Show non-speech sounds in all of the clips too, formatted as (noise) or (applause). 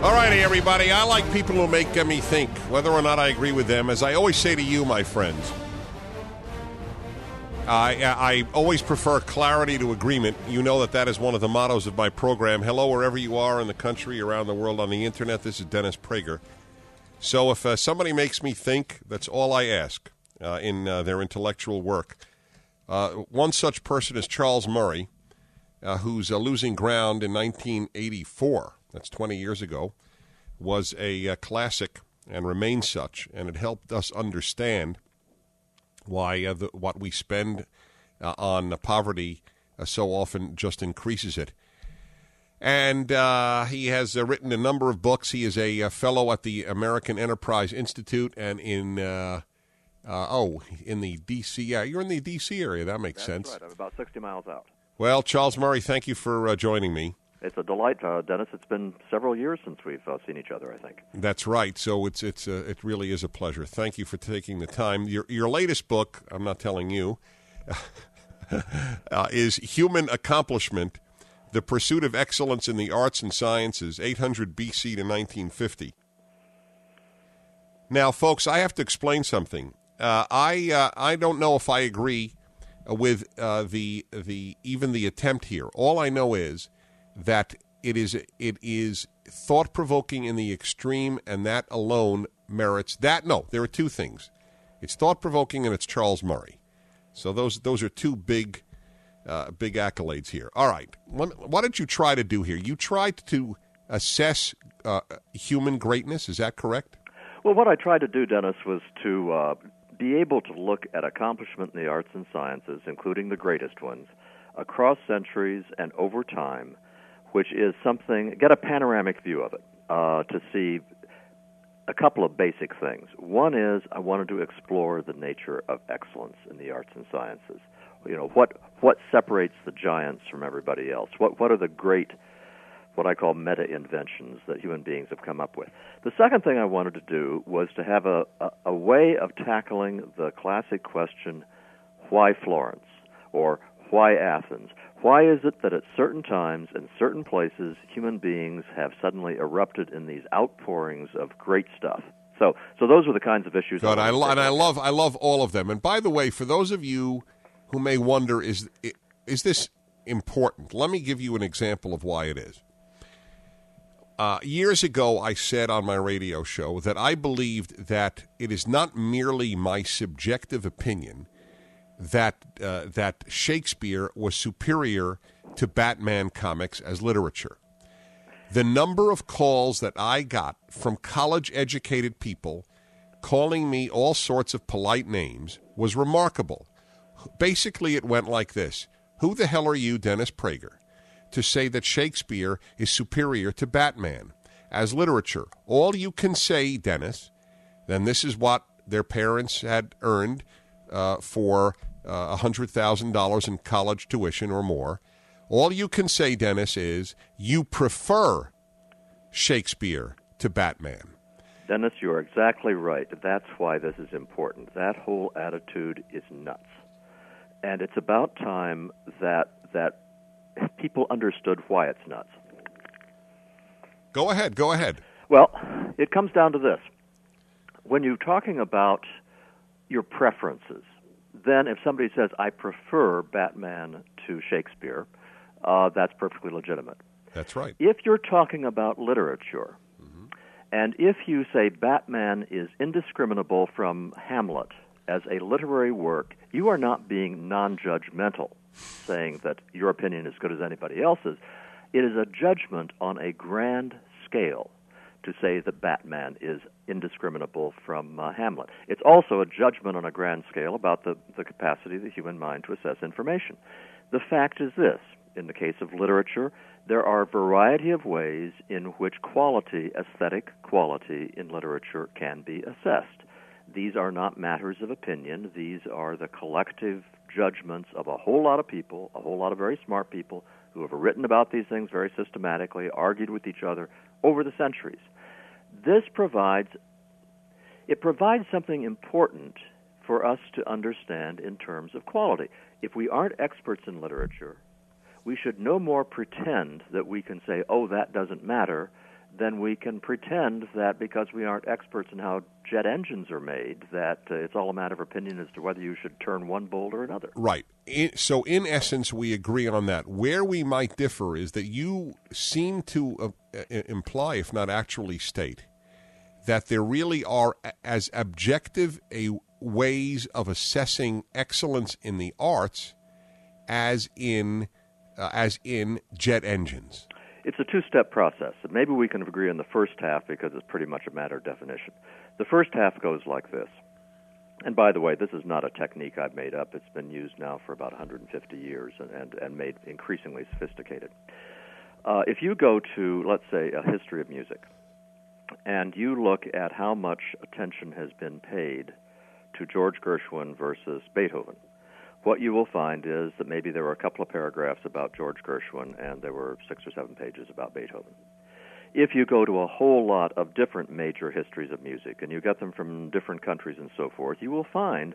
All righty, everybody. I like people who make me think, whether or not I agree with them. As I always say to you, my friends, I, I always prefer clarity to agreement. You know that that is one of the mottos of my program. Hello, wherever you are in the country, around the world, on the internet. This is Dennis Prager. So if uh, somebody makes me think, that's all I ask uh, in uh, their intellectual work. Uh, one such person is Charles Murray, uh, who's uh, losing ground in 1984 that's 20 years ago, was a uh, classic and remains such, and it helped us understand why uh, the, what we spend uh, on poverty uh, so often just increases it. And uh, he has uh, written a number of books. He is a, fellow at the American Enterprise Institute and in. oh, in the D.C. Yeah, you're in the D.C. area. That makes That's sense. Right. I'm about 60 miles out. Well, Charles Murray, thank you for joining me. It's a delight, uh, Dennis. It's been several years since we've uh, seen each other. I think that's right. So it's it's uh, it really is a pleasure. Thank you for taking the time. Your your latest book, I'm not telling you, (laughs) uh, is Human Accomplishment: The Pursuit of Excellence in the Arts and Sciences, 800 BC to 1950. Now, folks, I have to explain something. Uh, I I don't know if I agree with the the even the attempt here. All I know is that it is it is thought provoking in the extreme, and that alone merits that. No, there are two things. It's thought provoking, and it's Charles Murray. So those those are two big uh, big accolades here. All right, what did you try to do here? You tried to assess uh, human greatness. Is that correct? Well, what I tried to do, Dennis, was to uh, be able to look at accomplishment in the arts and sciences, including the greatest ones, across centuries and over time which is something, get a panoramic view of it uh, to see a couple of basic things. One is I wanted to explore the nature of excellence in the arts and sciences. You know, what, what separates the giants from everybody else? What, what are the great, what I call meta inventions that human beings have come up with? The second thing I wanted to do was to have a, a, a way of tackling the classic question, why Florence? Or why Athens? Why is it that at certain times and certain places human beings have suddenly erupted in these outpourings of great stuff? So, so those are the kinds of issues. Good, I, lo- and I love, I love all of them. And by the way, for those of you who may wonder, is is this important? Let me give you an example of why it is. Uh, years ago, I said on my radio show that I believed that it is not merely my subjective opinion that uh, that Shakespeare was superior to Batman comics as literature. The number of calls that I got from college educated people calling me all sorts of polite names was remarkable. Basically, it went like this Who the hell are you, Dennis Prager, to say that Shakespeare is superior to Batman as literature? All you can say, Dennis, then this is what their parents had earned uh, for uh, $100,000 in college tuition or more. All you can say, Dennis, is you prefer Shakespeare to Batman. Dennis, you're exactly right. That's why this is important. That whole attitude is nuts. And it's about time that that people understood why it's nuts. Go ahead, go ahead. Well, it comes down to this. When you're talking about your preferences, then if somebody says, I prefer Batman to Shakespeare, uh, that's perfectly legitimate. That's right. If you're talking about literature, mm-hmm. and if you say Batman is indiscriminable from Hamlet as a literary work, you are not being non judgmental, saying that your opinion is as good as anybody else's. It is a judgment on a grand scale to say that Batman is indiscriminable from uh, Hamlet. It's also a judgment on a grand scale about the, the capacity of the human mind to assess information. The fact is this in the case of literature, there are a variety of ways in which quality, aesthetic quality in literature, can be assessed. These are not matters of opinion, these are the collective judgments of a whole lot of people, a whole lot of very smart people who have written about these things very systematically, argued with each other over the centuries. This provides it provides something important for us to understand in terms of quality. If we aren't experts in literature, we should no more pretend that we can say, "Oh, that doesn't matter," then we can pretend that because we aren't experts in how jet engines are made, that uh, it's all a matter of opinion as to whether you should turn one bolt or another. Right. In, so, in essence, we agree on that. Where we might differ is that you seem to uh, imply, if not actually state, that there really are as objective a ways of assessing excellence in the arts as in uh, as in jet engines it's a two step process. Maybe we can agree on the first half because it's pretty much a matter of definition. The first half goes like this. And by the way, this is not a technique I've made up. It's been used now for about 150 years and, and, and made increasingly sophisticated. Uh, if you go to, let's say, a history of music, and you look at how much attention has been paid to George Gershwin versus Beethoven, what you will find is that maybe there were a couple of paragraphs about George Gershwin and there were six or seven pages about Beethoven. If you go to a whole lot of different major histories of music and you get them from different countries and so forth, you will find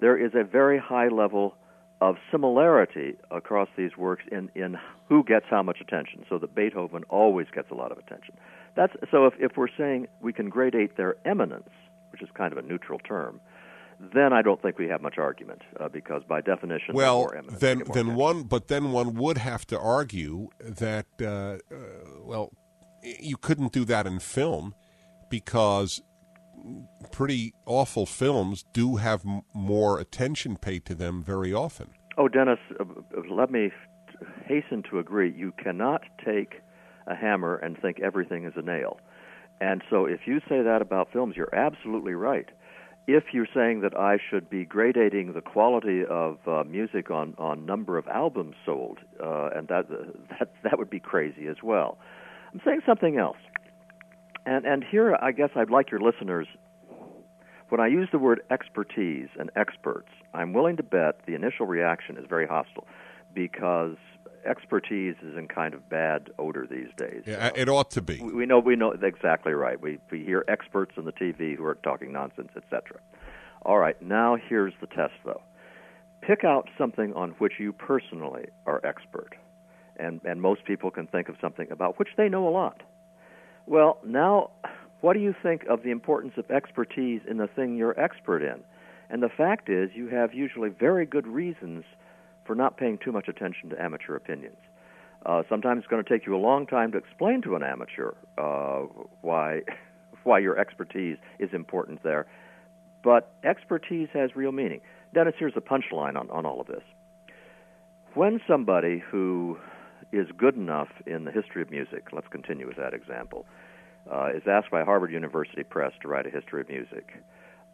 there is a very high level of similarity across these works in, in who gets how much attention, so that Beethoven always gets a lot of attention. That's, so if, if we're saying we can gradate their eminence, which is kind of a neutral term, then I don't think we have much argument uh, because by definition, well, then then one, but then one would have to argue that uh, uh, well, you couldn't do that in film because pretty awful films do have m- more attention paid to them very often. Oh, Dennis, uh, let me hasten to agree. You cannot take a hammer and think everything is a nail. And so if you say that about films, you're absolutely right if you're saying that I should be gradating the quality of uh, music on, on number of albums sold, uh, and that, (laughs) that that would be crazy as well. I'm saying something else, and and here I guess I'd like your listeners. When I use the word expertise and experts, I'm willing to bet the initial reaction is very hostile, because expertise is in kind of bad odor these days. Yeah, it ought to be. We, we know we know exactly right. We we hear experts on the TV who are talking nonsense, etc. All right, now here's the test though. Pick out something on which you personally are expert. And and most people can think of something about which they know a lot. Well, now what do you think of the importance of expertise in the thing you're expert in? And the fact is, you have usually very good reasons for not paying too much attention to amateur opinions. Uh, sometimes it's going to take you a long time to explain to an amateur uh, why (laughs) why your expertise is important there. But expertise has real meaning. Dennis, here's the punchline on, on all of this. When somebody who is good enough in the history of music, let's continue with that example, uh, is asked by Harvard University Press to write a history of music,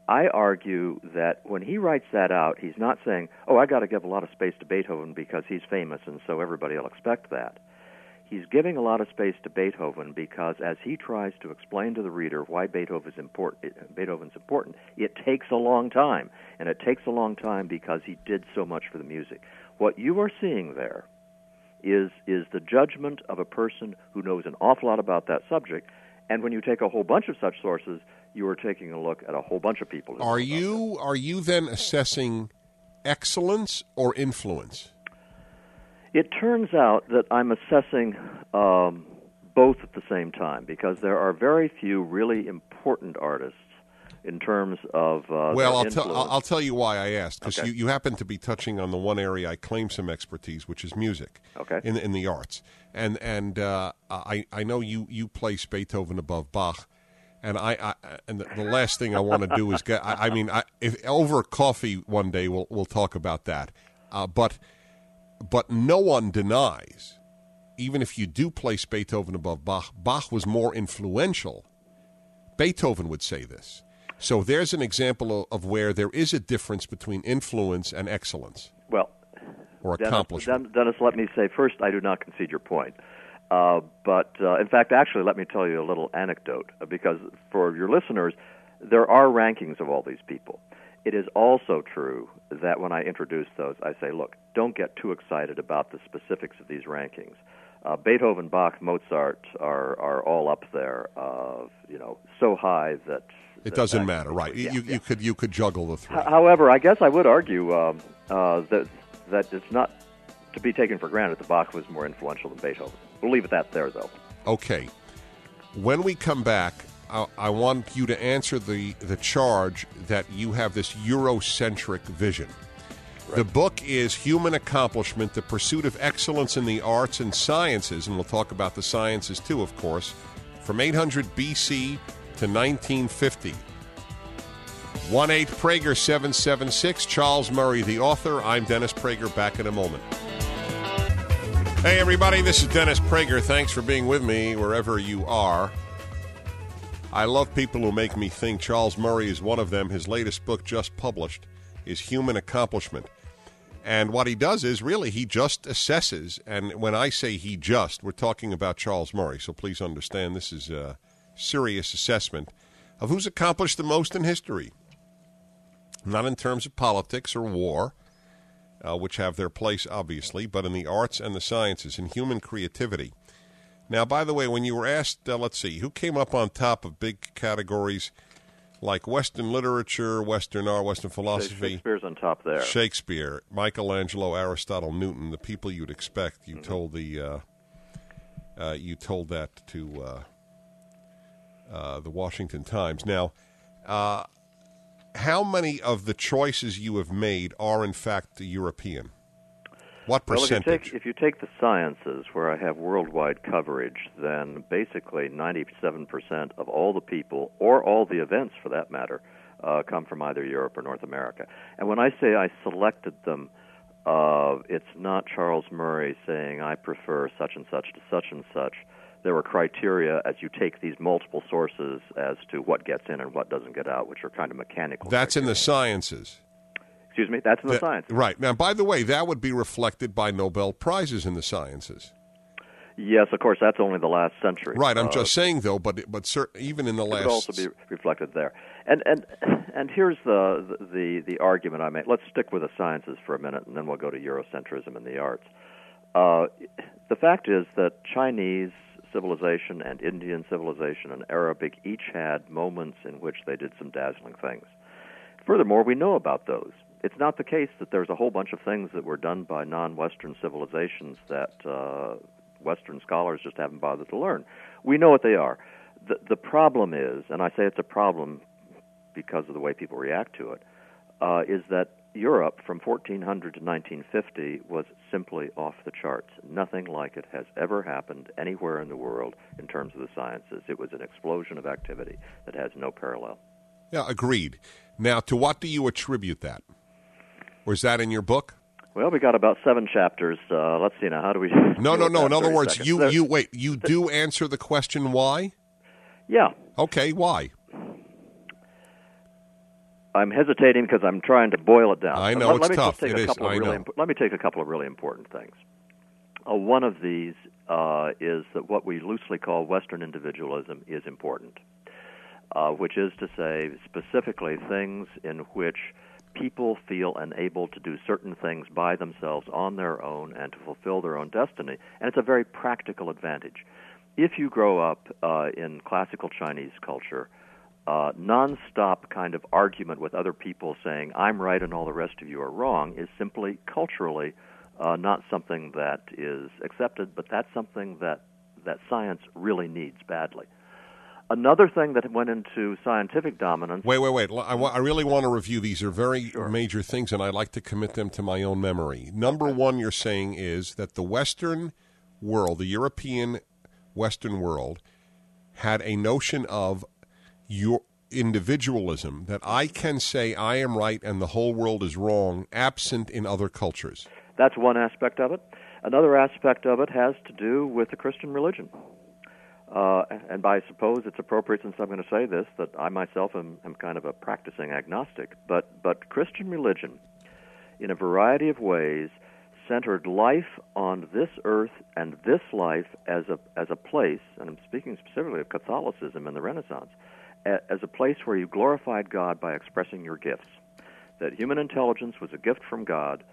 I argue that when he writes that out, he's not saying, "Oh, I got to give a lot of space to Beethoven because he's famous and so everybody will expect that." He's giving a lot of space to Beethoven because as he tries to explain to the reader why Beethoven is important, Beethoven's important, it takes a long time, and it takes a long time because he did so much for the music. What you are seeing there is is the judgment of a person who knows an awful lot about that subject, and when you take a whole bunch of such sources, you are taking a look at a whole bunch of people. Are you are you then assessing excellence or influence? It turns out that I'm assessing um, both at the same time because there are very few really important artists in terms of uh, well I'll, tell, I'll tell you why I asked because okay. you, you happen to be touching on the one area I claim some expertise which is music okay. in in the arts and and uh, I I know you you place Beethoven above Bach and I, I and the, the, last thing I want to do is get. I, I mean, I, if over coffee one day we'll we'll talk about that. Uh, but but no one denies, even if you do place Beethoven above Bach, Bach was more influential. Beethoven would say this. So there's an example of, of where there is a difference between influence and excellence. Well, or accomplishment. Dennis, Dennis, let me say first, I do not concede your point. Uh, but uh, in fact, actually, let me tell you a little anecdote uh, because for your listeners, there are rankings of all these people. It is also true that when I introduce those, I say, look, don't get too excited about the specifics of these rankings. Uh, Beethoven, Bach, Mozart are are all up there, uh, you know, so high that it doesn't matter, right? Yeah, you yeah. you could you could juggle the three. However, I guess I would argue um, uh, that that it's not to be taken for granted that Bach was more influential than Beethoven. We'll leave it that there, though. Okay. When we come back, I, I want you to answer the, the charge that you have this Eurocentric vision. The book is Human Accomplishment The Pursuit of Excellence in the Arts and Sciences, and we'll talk about the sciences too, of course, from 800 BC to 1950. 1 8 Prager 776, Charles Murray, the author. I'm Dennis Prager, back in a moment. Hey, everybody, this is Dennis Prager. Thanks for being with me wherever you are. I love people who make me think. Charles Murray is one of them. His latest book, just published, is Human Accomplishment. And what he does is really he just assesses. And when I say he just, we're talking about Charles Murray. So please understand this is a serious assessment of who's accomplished the most in history. Not in terms of politics or war, uh, which have their place, obviously, but in the arts and the sciences and human creativity. Now, by the way, when you were asked, uh, let's see, who came up on top of big categories like Western literature, Western art, Western philosophy? Shakespeare's on top there. Shakespeare, Michelangelo, Aristotle, Newton, the people you'd expect. You mm-hmm. told the uh, uh, you told that to uh, uh, the Washington Times. Now, uh, how many of the choices you have made are in fact European? What percentage? Well, if you, take, if you take the sciences, where I have worldwide coverage, then basically 97% of all the people, or all the events for that matter, uh, come from either Europe or North America. And when I say I selected them, uh, it's not Charles Murray saying I prefer such and such to such and such. There were criteria as you take these multiple sources as to what gets in and what doesn't get out, which are kind of mechanical. That's criteria. in the sciences. Excuse me, that's in the, the sciences. Right. Now, by the way, that would be reflected by Nobel Prizes in the sciences. Yes, of course, that's only the last century. Right. I'm uh, just saying, though, but but even in the it last, would also be reflected there. And and and here's the the the argument I make. Let's stick with the sciences for a minute, and then we'll go to Eurocentrism and the arts. Uh, the fact is that Chinese civilization and Indian civilization and Arabic each had moments in which they did some dazzling things. Furthermore, we know about those it's not the case that there's a whole bunch of things that were done by non-Western civilizations that uh, Western scholars just haven't bothered to learn. We know what they are. The, the problem is, and I say it's a problem because of the way people react to it, uh, is that Europe from 1400 to 1950 was simply off the charts. Nothing like it has ever happened anywhere in the world in terms of the sciences. It was an explosion of activity that has no parallel. Yeah, agreed. Now, to what do you attribute that? Or is that in your book? Well, we got about seven chapters. Uh, let's see now. How do we? No, no, (laughs) no. In other words, seconds. you you wait. You do answer the question why? Yeah. Okay. Why? I'm hesitating because I'm trying to boil it down. I know let, it's let me tough. Take it a couple of really. Imp- let me take a couple of really important things. Uh, one of these uh, is that what we loosely call Western individualism is important, uh, which is to say, specifically things in which people feel unable to do certain things by themselves on their own and to fulfill their own destiny. And it's a very practical advantage. If you grow up uh, in classical Chinese culture, uh, nonstop kind of argument with other people saying, I'm right and all the rest of you are wrong, is simply culturally uh, not something that is accepted, but that's something that, that science really needs badly. Another thing that went into scientific dominance. Wait, wait, wait. I, I really want to review these. are very sure. major things, and I'd like to commit them to my own memory. Number okay. one, you're saying is that the Western world, the European Western world, had a notion of your individualism that I can say I am right and the whole world is wrong, absent in other cultures. That's one aspect of it. Another aspect of it has to do with the Christian religion. Uh, and by suppose it's appropriate, since I'm going to say this, that I myself am, am kind of a practicing agnostic. But but Christian religion, in a variety of ways, centered life on this earth and this life as a as a place, and I'm speaking specifically of Catholicism and the Renaissance, as a place where you glorified God by expressing your gifts. That human intelligence was a gift from God.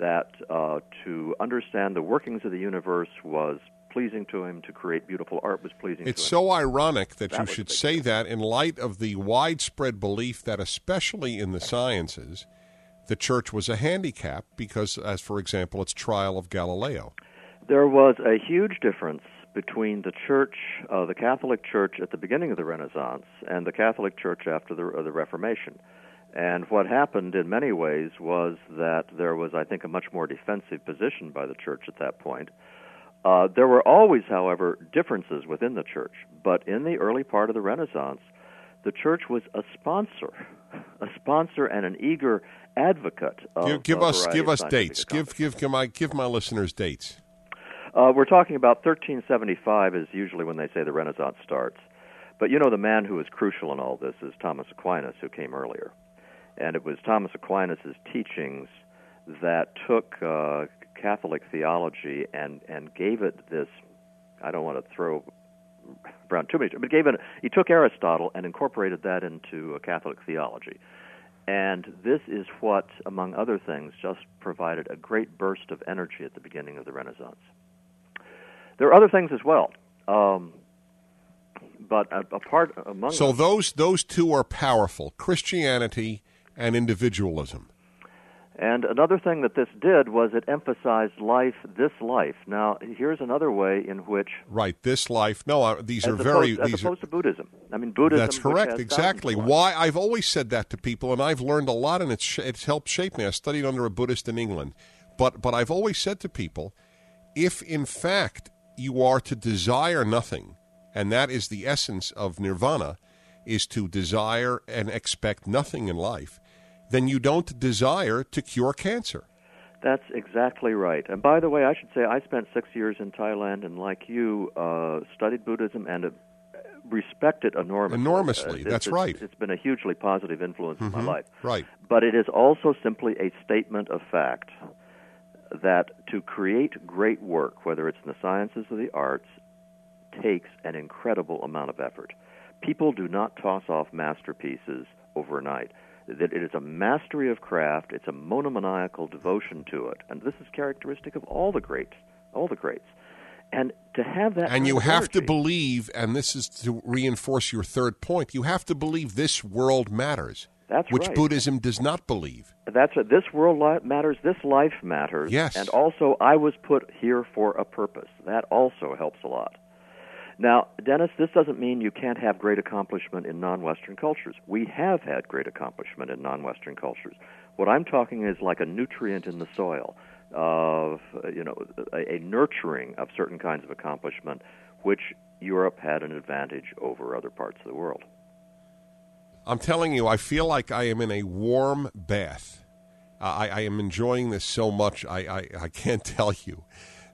That uh, to understand the workings of the universe was pleasing to him, to create beautiful art was pleasing to him. it's so ironic that, that you should say that in light of the widespread belief that, especially in the sciences, the church was a handicap because, as for example, its trial of Galileo. There was a huge difference between the church, uh, the Catholic Church at the beginning of the Renaissance, and the Catholic Church after the, uh, the Reformation. And what happened in many ways was that there was, I think, a much more defensive position by the church at that point. Uh, there were always, however, differences within the church. But in the early part of the Renaissance, the church was a sponsor, a sponsor and an eager advocate. Of give, give us give us dates. Give give give my give my listeners dates. Uh, we're talking about 1375 is usually when they say the Renaissance starts. But you know, the man who was crucial in all this is Thomas Aquinas, who came earlier. And it was Thomas Aquinas' teachings that took uh, Catholic theology and, and gave it this, I don't want to throw around too much, but gave it, he took Aristotle and incorporated that into Catholic theology. And this is what, among other things, just provided a great burst of energy at the beginning of the Renaissance. There are other things as well. Um, but a, a part among So them, those those two are powerful: Christianity and individualism. and another thing that this did was it emphasized life, this life. Now, here's another way in which, Right. This life. No, uh, these are opposed, very. as These are, opposed to Buddhism. I mean, Buddhism. That's correct. Exactly. Why I've always said that to people, and I've learned a lot, and it's it's helped shape me. I studied under a Buddhist in England, but but I've always said to people, if in fact you are to desire nothing, and that is the essence of nirvana, is to desire and expect nothing in life, then you don't desire to cure cancer. That's exactly right. And by the way, I should say I spent six years in Thailand, and like you, uh, studied Buddhism and uh, respect it enormously. Enormously, Uh, it's- that's it's- right. It's been a hugely positive influence in my life. Right. But it is also simply a statement of fact that to create great work, whether it's in the sciences or the arts, takes an incredible amount of effort. People do not toss off masterpieces overnight. That it is a mastery of craft, it's a monomaniacal devotion to it, and this is characteristic of all the greats, all the greats. And to have that, And you have to believe, and this is to reinforce your third point, you have to believe this world matters, That's which right. Buddhism does not believe. That's it. This world li- matters. This life matters. Yes. And also, I was put here for a purpose. That also helps a lot. Now, Dennis, this doesn't mean you can't have great accomplishment in non-Western cultures. We have had great accomplishment in non-Western cultures. What I'm talking is like a nutrient in the soil, of you know, a, a nurturing of certain kinds of accomplishment, which Europe had an advantage over other parts of the world. I'm telling you, I feel like I am in a warm bath. I, I am enjoying this so much. I, I, I can't (laughs) tell you.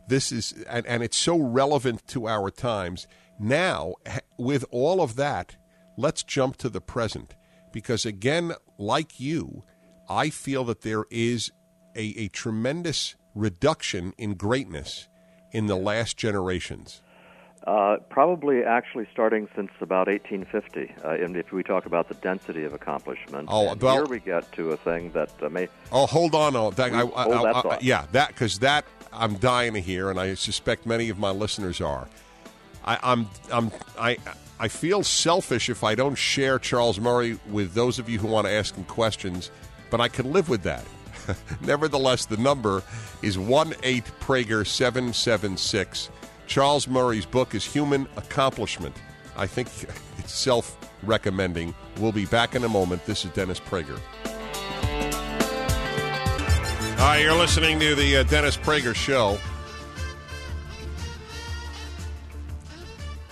This is, and, and it's so relevant to our times. Now, with all of that, let's jump to the present. Because again, like you, I feel that there is a, a tremendous reduction in greatness in the last generations. Uh, probably actually starting since about 1850. Uh, and if we talk about the density of accomplishment, Oh, well- here we get to a thing that uh, may. Oh, hold on. Oh, that, I, I, I- that I- thought. yeah, that because that I'm dying to hear, and I suspect many of my listeners are. I, I'm, I'm, I, I feel selfish if I don't share Charles Murray with those of you who want to ask him questions, but I can live with that. (laughs) Nevertheless, the number is one eight Prager seven seven six. Charles Murray's book is Human Accomplishment. I think (laughs) it's self recommending. We'll be back in a moment. This is Dennis Prager. Hi, you're listening to the uh, Dennis Prager Show.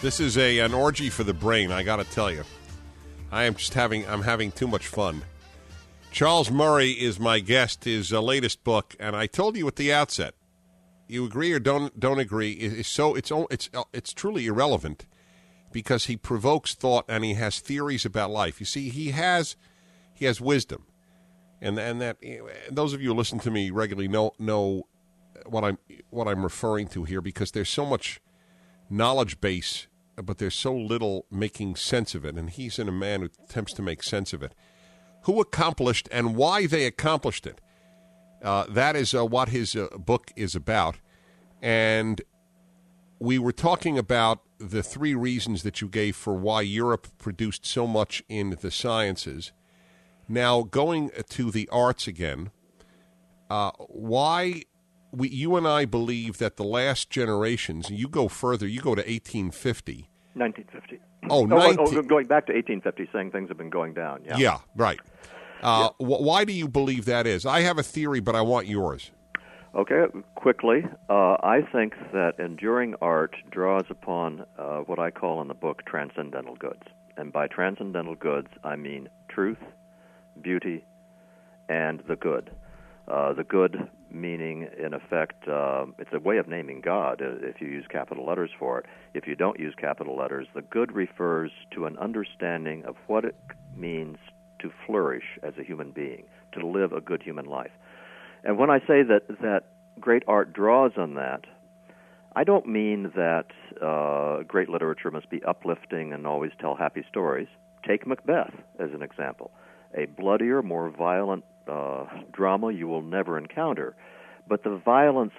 This is a an orgy for the brain. I got to tell you, I am just having I'm having too much fun. Charles Murray is my guest. His uh, latest book, and I told you at the outset, you agree or don't don't agree is, so it's it's uh, it's truly irrelevant because he provokes thought and he has theories about life. You see, he has he has wisdom, and and that and those of you who listen to me regularly know know what I'm what I'm referring to here because there's so much knowledge base, but there's so little making sense of it, and he's in a man who attempts to make sense of it. Who accomplished and why they accomplished it. Uh, that is uh, what his uh, book is about. And we were talking about the three reasons that you gave for why Europe produced so much in the sciences. Now, going to the arts again, uh, why we, you and I believe that the last generations, and you go further, you go to 1850. 1950. Oh, oh, 19 oh, going back to 1850, saying things have been going down. Yeah. Yeah, right. Uh, wh- why do you believe that is? I have a theory, but I want yours. Okay, quickly. Uh, I think that enduring art draws upon uh, what I call in the book transcendental goods. And by transcendental goods, I mean truth, beauty, and the good. Uh, the good meaning, in effect, uh, it's a way of naming God uh, if you use capital letters for it. If you don't use capital letters, the good refers to an understanding of what it means to flourish as a human being, to live a good human life. And when I say that that great art draws on that, I don't mean that uh, great literature must be uplifting and always tell happy stories. Take Macbeth as an example, a bloodier, more violent uh, drama you will never encounter, but the violence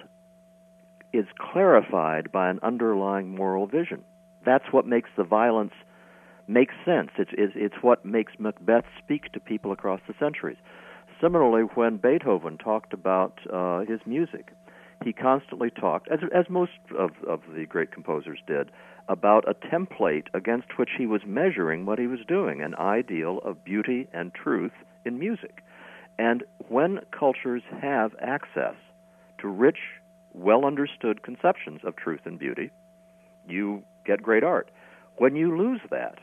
is clarified by an underlying moral vision. That's what makes the violence make sense. It's, it's, it's what makes Macbeth speak to people across the centuries. Similarly, when Beethoven talked about uh, his music, he constantly talked, as, as most of, of the great composers did, about a template against which he was measuring what he was doing, an ideal of beauty and truth in music. And when cultures have access to rich, well understood conceptions of truth and beauty, you get great art. When you lose that,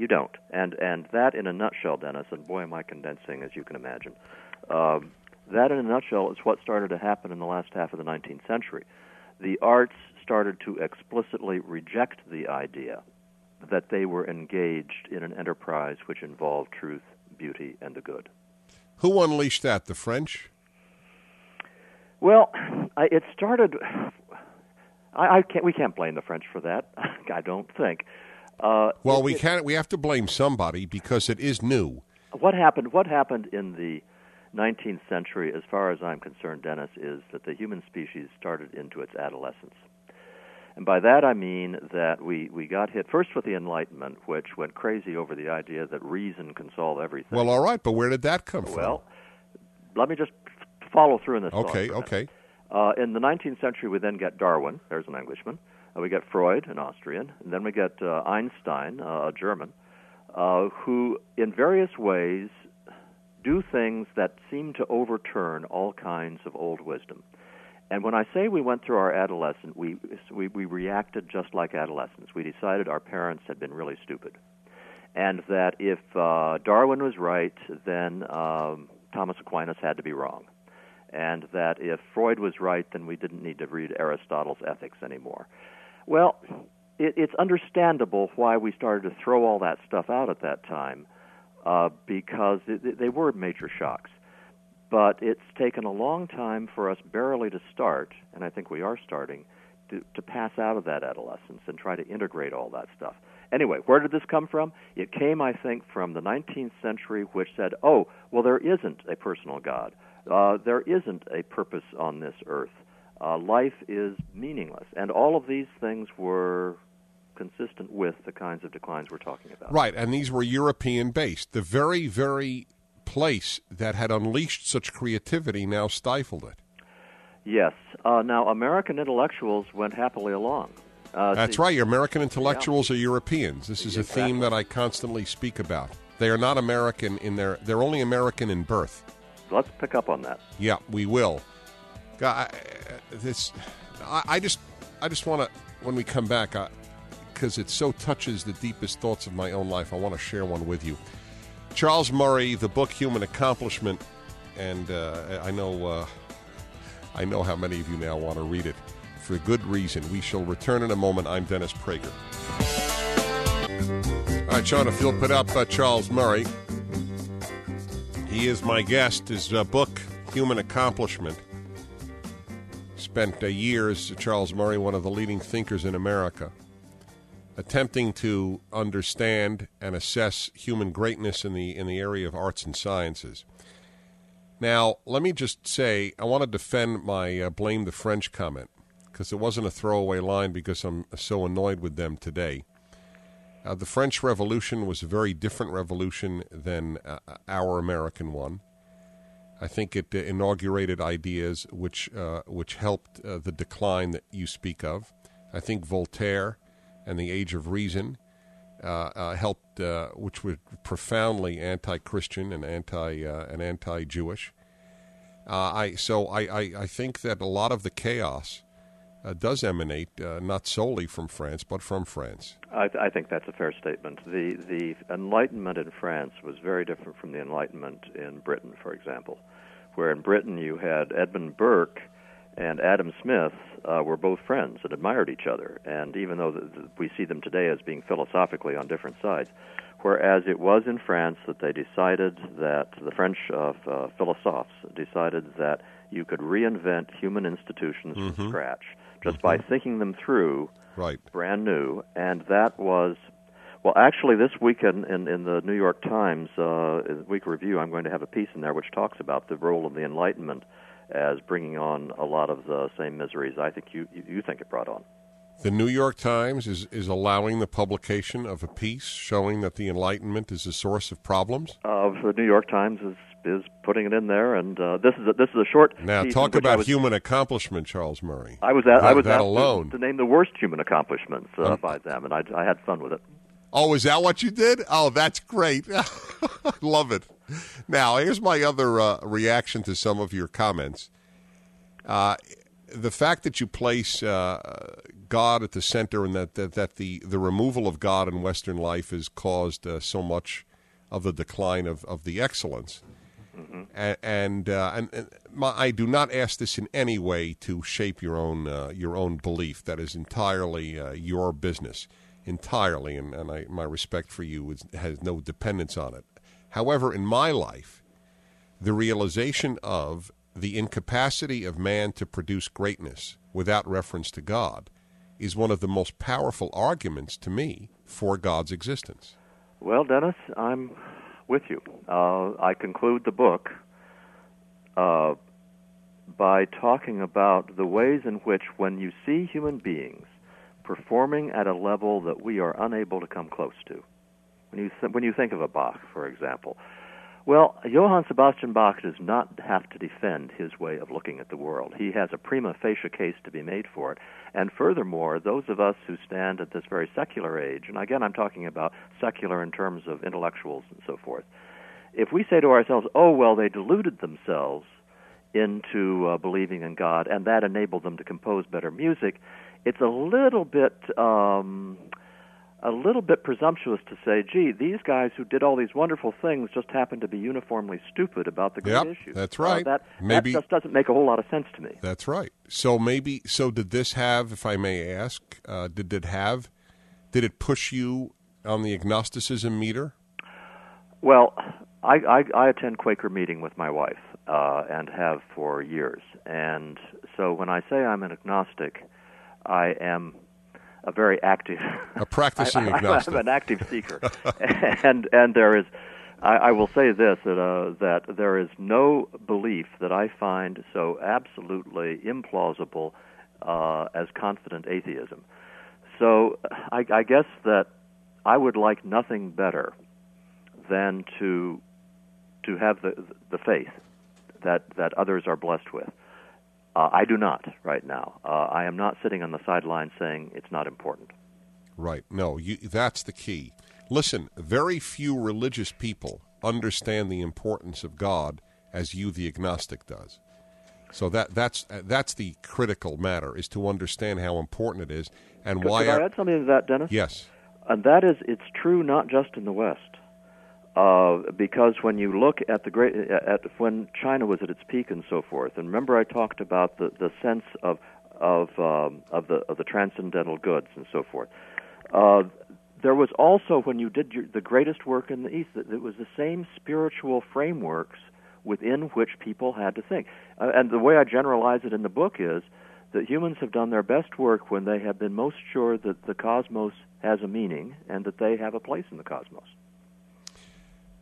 you don't. And and that in a nutshell, Dennis, and boy am I condensing as you can imagine. Um, that in a nutshell is what started to happen in the last half of the 19th century. The arts started to explicitly reject the idea that they were engaged in an enterprise which involved truth, beauty, and the good. Who unleashed that? The French? Well, I, it started. I, I can't. We can't blame the French for that. (laughs) I don't think. Uh, Well, it- we can't. We have to blame somebody because it is new. What happened? What happened in the 19th century, as far as I'm concerned, Dennis, is that the human species started into its adolescence. And by that I mean that we, we got hit first with the Enlightenment, which went crazy over the idea that reason can solve everything. Well, all right, but where did that come from? Well, let me just follow through in this. okay, for a minute. okay. Uh, in the 19th century, we then get Darwin. There's an Englishman. Uh, we get Freud, an Austrian. And then we get uh, Einstein, uh, a German, who, in various ways, do things that seem to overturn all kinds of old wisdom. And when I say we went through our adolescence, we, we, we reacted just like adolescents. We decided our parents had been really stupid. And that if uh, Darwin was right, then um, Thomas Aquinas had to be wrong and that if Freud was right, then we didn't need to read Aristotle's Ethics anymore. Well, it, it's understandable why we started to throw all that stuff out at that time, uh, because it, they were major shocks. But it's taken a long time for us barely to start, and I think we are starting, to, to pass out of that adolescence and try to integrate all that stuff. Anyway, where did this come from? It came, I think, from the 19th century, which said, oh, well, there isn't a personal God. Uh, there isn't a purpose on this earth. Uh, life is meaningless. And all of these things were consistent with the kinds of declines we're talking about. Right, and these were European based. The very, very place that had unleashed such creativity now stifled it. Yes. Uh, now, American intellectuals went happily along. Uh, That's see- right. Your American intellectuals are Europeans. This is a theme that I constantly speak about. They are not American in their. They're only American in birth. Let's pick up on that. Yeah, we will. God, I- this, I, I just, I just want to when we come back, because it so touches the deepest thoughts of my own life. I want to share one with you. Charles Murray, the book Human Accomplishment, and uh, I know, uh, I know how many of you now want to read it for good reason. We shall return in a moment. I'm Dennis Prager. All right, Sean, if you'll put up uh, Charles Murray. He is my guest. His uh, book, Human Accomplishment, spent uh, years, Charles Murray, one of the leading thinkers in America, attempting to understand and assess human greatness in the in the area of arts and sciences. Now, let me just say, I want to defend my uh, blame the French comment because it wasn't a throwaway line because I'm so annoyed with them today. Uh, the French Revolution was a very different revolution than uh, our American one. I think it inaugurated ideas which uh, which helped uh, the decline that you speak of. I think Voltaire and the Age of Reason uh, helped, which were profoundly anti-Christian and anti and anti-Jewish. I so I, I, I, think that a lot of the chaos does emanate not solely from France but from France. I, I, think that's a fair statement. The the Enlightenment in France was very different from the Enlightenment in Britain, for example, where in Britain you had Edmund Burke and Adam Smith uh, were both friends and admired each other. And even though the, the, we see them today as being philosophically on different sides, whereas it was in France that they decided that the French uh, uh, philosophes decided that you could reinvent human institutions mm-hmm. from scratch just mm-hmm. by thinking them through right. brand new. And that was well, actually, this week in, in, in the New York Times uh, week review, I'm going to have a piece in there which talks about the role of the Enlightenment as bringing on a lot of the same miseries I think you, you think it brought on. The New York Times is, is allowing the publication of a piece showing that the Enlightenment is a source of problems. Uh, the New York Times is is putting it in there, and uh, this is a, this is a short. Now, talk about was, human accomplishment, Charles Murray. I was at, that, I was that alone to, to, name the worst human accomplishments uh, um, by them, and I, I had fun with it. Oh, is that what you did? Oh, that's great. (laughs) Love it. Now, here's my other uh, reaction to some of your comments. Uh, the fact that you place uh, God at the center and that, that, that, the, the removal of God in Western life has caused uh, so much of the decline of, of the excellence. Mm-hmm. And and, uh, and, and my, I do not ask this in any way to shape your own uh, your own belief. That is entirely your business, entirely. And, and I, my respect for you is, has no dependence on it. However, in my life, the realization of the incapacity of man to produce greatness without reference to God is one of the most powerful arguments to me for God's existence. Well, Dennis, I'm with you. Uh, I conclude the book uh, by talking about the ways in which, when you see human beings performing at a level that we are unable to come close to, when you th- when you think of a Bach, for example, well, Johann Sebastian Bach does not have to defend his way of looking at the world. He has a prima facie case to be made for it. And furthermore, those of us who stand at this very secular age, and again, I'm talking about secular in terms of intellectuals and so forth, if we say to ourselves, oh, well, they deluded themselves into uh, believing in God, and that enabled them to compose better music, it's a little bit. Um, a little bit presumptuous to say, gee, these guys who did all these wonderful things just happen to be uniformly stupid about the great yep, issues. That's right. Uh, that, maybe, that just doesn't make a whole lot of sense to me. That's right. So maybe, so did this have, if I may ask, uh, did it have, did it push you on the agnosticism meter? Well, I, I, I attend Quaker meeting with my wife uh, and have for years. And so when I say I'm an agnostic, I am a very active, a practicing (laughs) I, agnostic. I'm an active seeker, (laughs) and and there is, I, I will say this that uh, that there is no belief that I find so absolutely implausible uh, as confident atheism. So I, I guess that I would like nothing better than to to have the the faith that that others are blessed with. Uh, I do not right now. Uh, I am not sitting on the sidelines saying it's not important. Right. No, you, that's the key. Listen, very few religious people understand the importance of God as you, the agnostic, does. So that that's that's the critical matter is to understand how important it is and could, why. Could I add something to that, Dennis? Yes. And that is, it's true not just in the West. Uh, because when you look at the great at when China was at its peak and so forth, and remember I talked about the the sense of of um, of the of the transcendental goods and so forth. Uh, there was also when you did your, the greatest work in the East, it was the same spiritual frameworks within which people had to think. Uh, and the way I generalize it in the book is that humans have done their best work when they have been most sure that the cosmos has a meaning and that they have a place in the cosmos.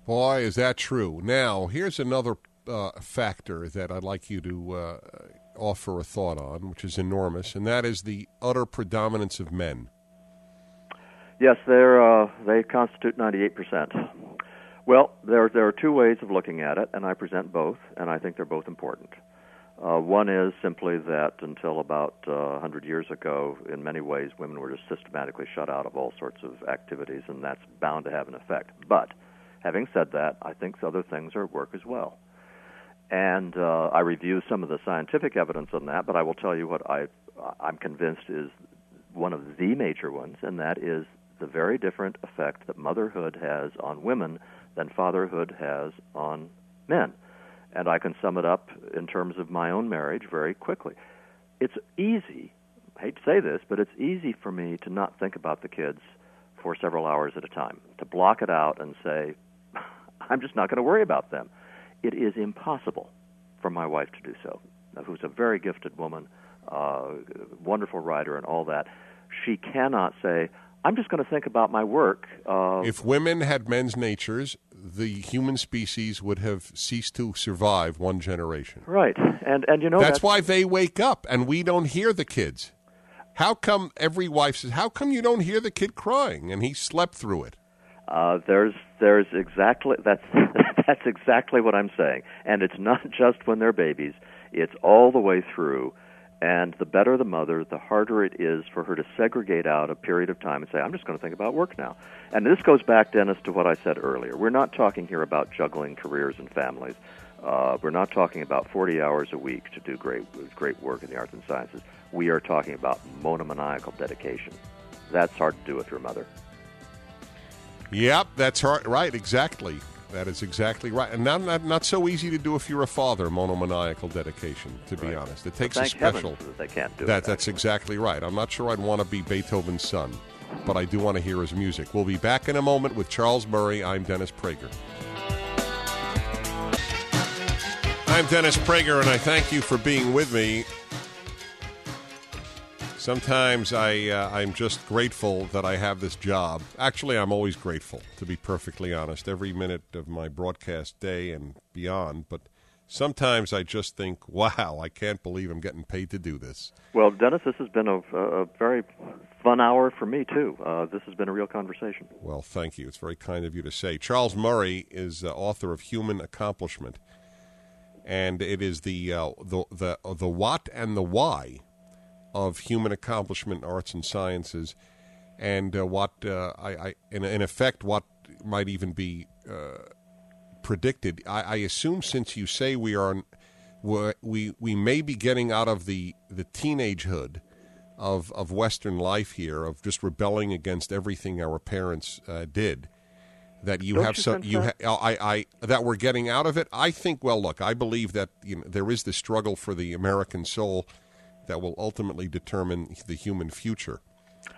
Boy, is that true. Now, here's another uh, factor that I'd like you to uh, offer a thought on, which is enormous, and that is the utter predominance of men. Yes, they're uh, they constitute 98 percent. Well, there there are two ways of looking at it, and I present both, and I think they're both important. Uh, one is simply that until about uh, 100 years ago, in many ways, women were just systematically shut out of all sorts of activities, and that's bound to have an effect. But having said that, I think other things are at work as well. And uh, I review some of the scientific evidence on that, but I will tell you what I, I'm convinced is one of the major ones, and that is the very different effect that motherhood has on women than fatherhood has on men. And I can sum it up in terms of my own marriage very quickly. It's easy, I hate to say this, but it's easy for me to not think about the kids for several hours at a time, to block it out and say, I'm just not going to worry about them. It is impossible for my wife to do so, who's a very gifted woman, uh, wonderful writer, and all that. She cannot say, I'm just going to think about my work. Uh, if women had men's natures, the human species would have ceased to survive one generation. Right, and and you know that's, that's why they wake up and we don't hear the kids. How come every wife says, "How come you don't hear the kid crying?" and he slept through it? Uh, there's there's exactly that's (laughs) that's exactly what I'm saying, and it's not (laughs) just when they're babies; it's all the way through. And the better the mother, the harder it is for her to segregate out a period of time and say, I'm just going to think about work now. And this goes back, Dennis, to what I said earlier. We're not talking here about juggling careers and families. Uh, we're not talking about 40 hours a week to do great, great work in the arts and sciences. We are talking about monomaniacal dedication. That's hard to do with your mother. Yep, that's. Right, exactly. That is exactly right, and not, not not so easy to do if you're a father. Monomaniacal dedication, to be right. honest, it takes well, a special. That they can't do that. It, that's exactly right. I'm not sure I'd want to be Beethoven's son, but I do want to hear his music. We'll be back in a moment with Charles Murray. I'm Dennis Prager. I'm Dennis Prager, and I thank you for being with me Sometimes I uh, I'm just grateful that I have this job. Actually, I'm always grateful, to be perfectly honest, every minute of my broadcast day and beyond. But sometimes I just think, wow, I can't believe I'm getting paid to do this. Well, Dennis, this has been a, a very fun hour for me too. Uh, this has been a real conversation. Well, thank you. It's very kind of you to say. Charles Murray is uh, author of Human Accomplishment, and it is the uh, the the the what and the why of human accomplishment in arts and sciences, and uh, what uh, I, I in, in, effect, what might even be uh, predicted. I, I, assume since you say we are, we we may be getting out of the the teenagehood of of Western life here, of just rebelling against everything our parents uh, did. That you Don't have you some, you ha- I, I, that we're getting out of it. I think. Well, look, I believe that you know, there is the struggle for the American soul that will ultimately determine the human future.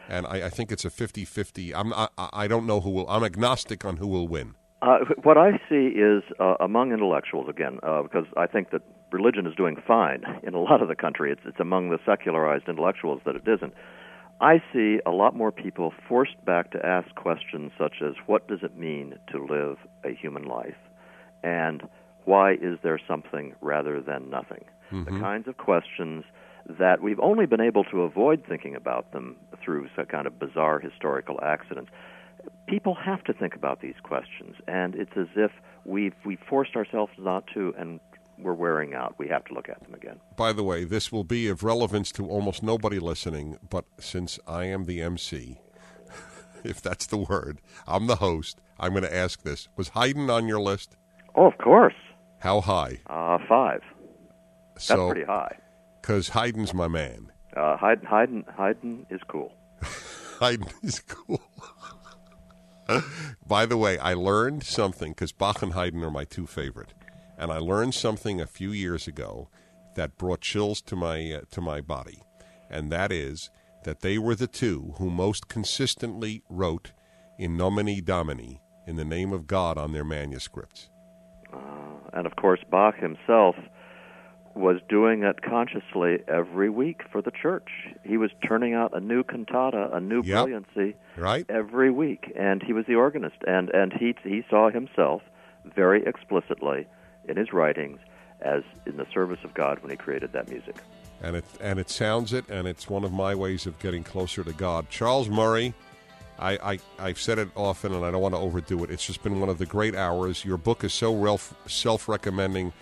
And I, I think it's a 50 50. I'm, I, I don't know who will, I'm agnostic on who will win. Uh, what I see is uh, among intellectuals, again, uh, because I think that religion is doing fine in a lot of the country. It's, it's among the secularized intellectuals that it isn't. I see a lot more people forced back to ask questions such as what does it mean to live a human life? And why is there something rather than nothing? Mm-hmm. The kinds of questions that we've only been able to avoid thinking about them through some kind of bizarre historical accidents. People have to think about these questions, and it's as if we've we forced ourselves not to, and we're wearing out. We have to look at them again. By the way, this will be of relevance to almost nobody listening, but since I am the MC, (laughs) if that's the word, I'm the host. I'm going to ask this: Was Haydn on your list? Oh, of course. How high? Uh, five. That's pretty high because Haydn's my man. Uh, Haydn, Haydn, Haydn is cool. (laughs) Haydn is cool. By the way, I learned something because Bach and Haydn are my two favorite, and I learned something a few years ago that brought chills to my uh, to my body, and that is that they were the two who most consistently wrote in nomine domini in the name of God on their manuscripts. Uh, and of course, Bach himself was doing it consciously every week for the church. He was turning out a new cantata, a new yep. brilliancy right. every week, and he was the organist, and and he he saw himself very explicitly in his writings as in the service of God when he created that music. And it and it sounds it, and it's one of my ways of getting closer to God. Charles Murray. I, I, I've said it often, and I don't want to overdo it. It's just been one of the great hours. Your book is so self recommending.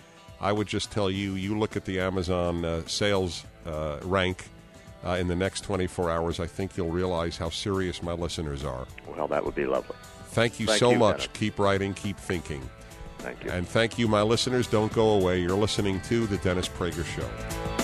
I would just tell you, you look at the Amazon uh, sales uh, rank uh, in the next 24 hours. I think you'll realize how serious my listeners are. Well, that would be lovely. Thank you thank so you, much. Dennis. Keep writing, keep thinking. Thank you. And thank you, my listeners. Don't go away. You're listening to The Dennis Prager Show.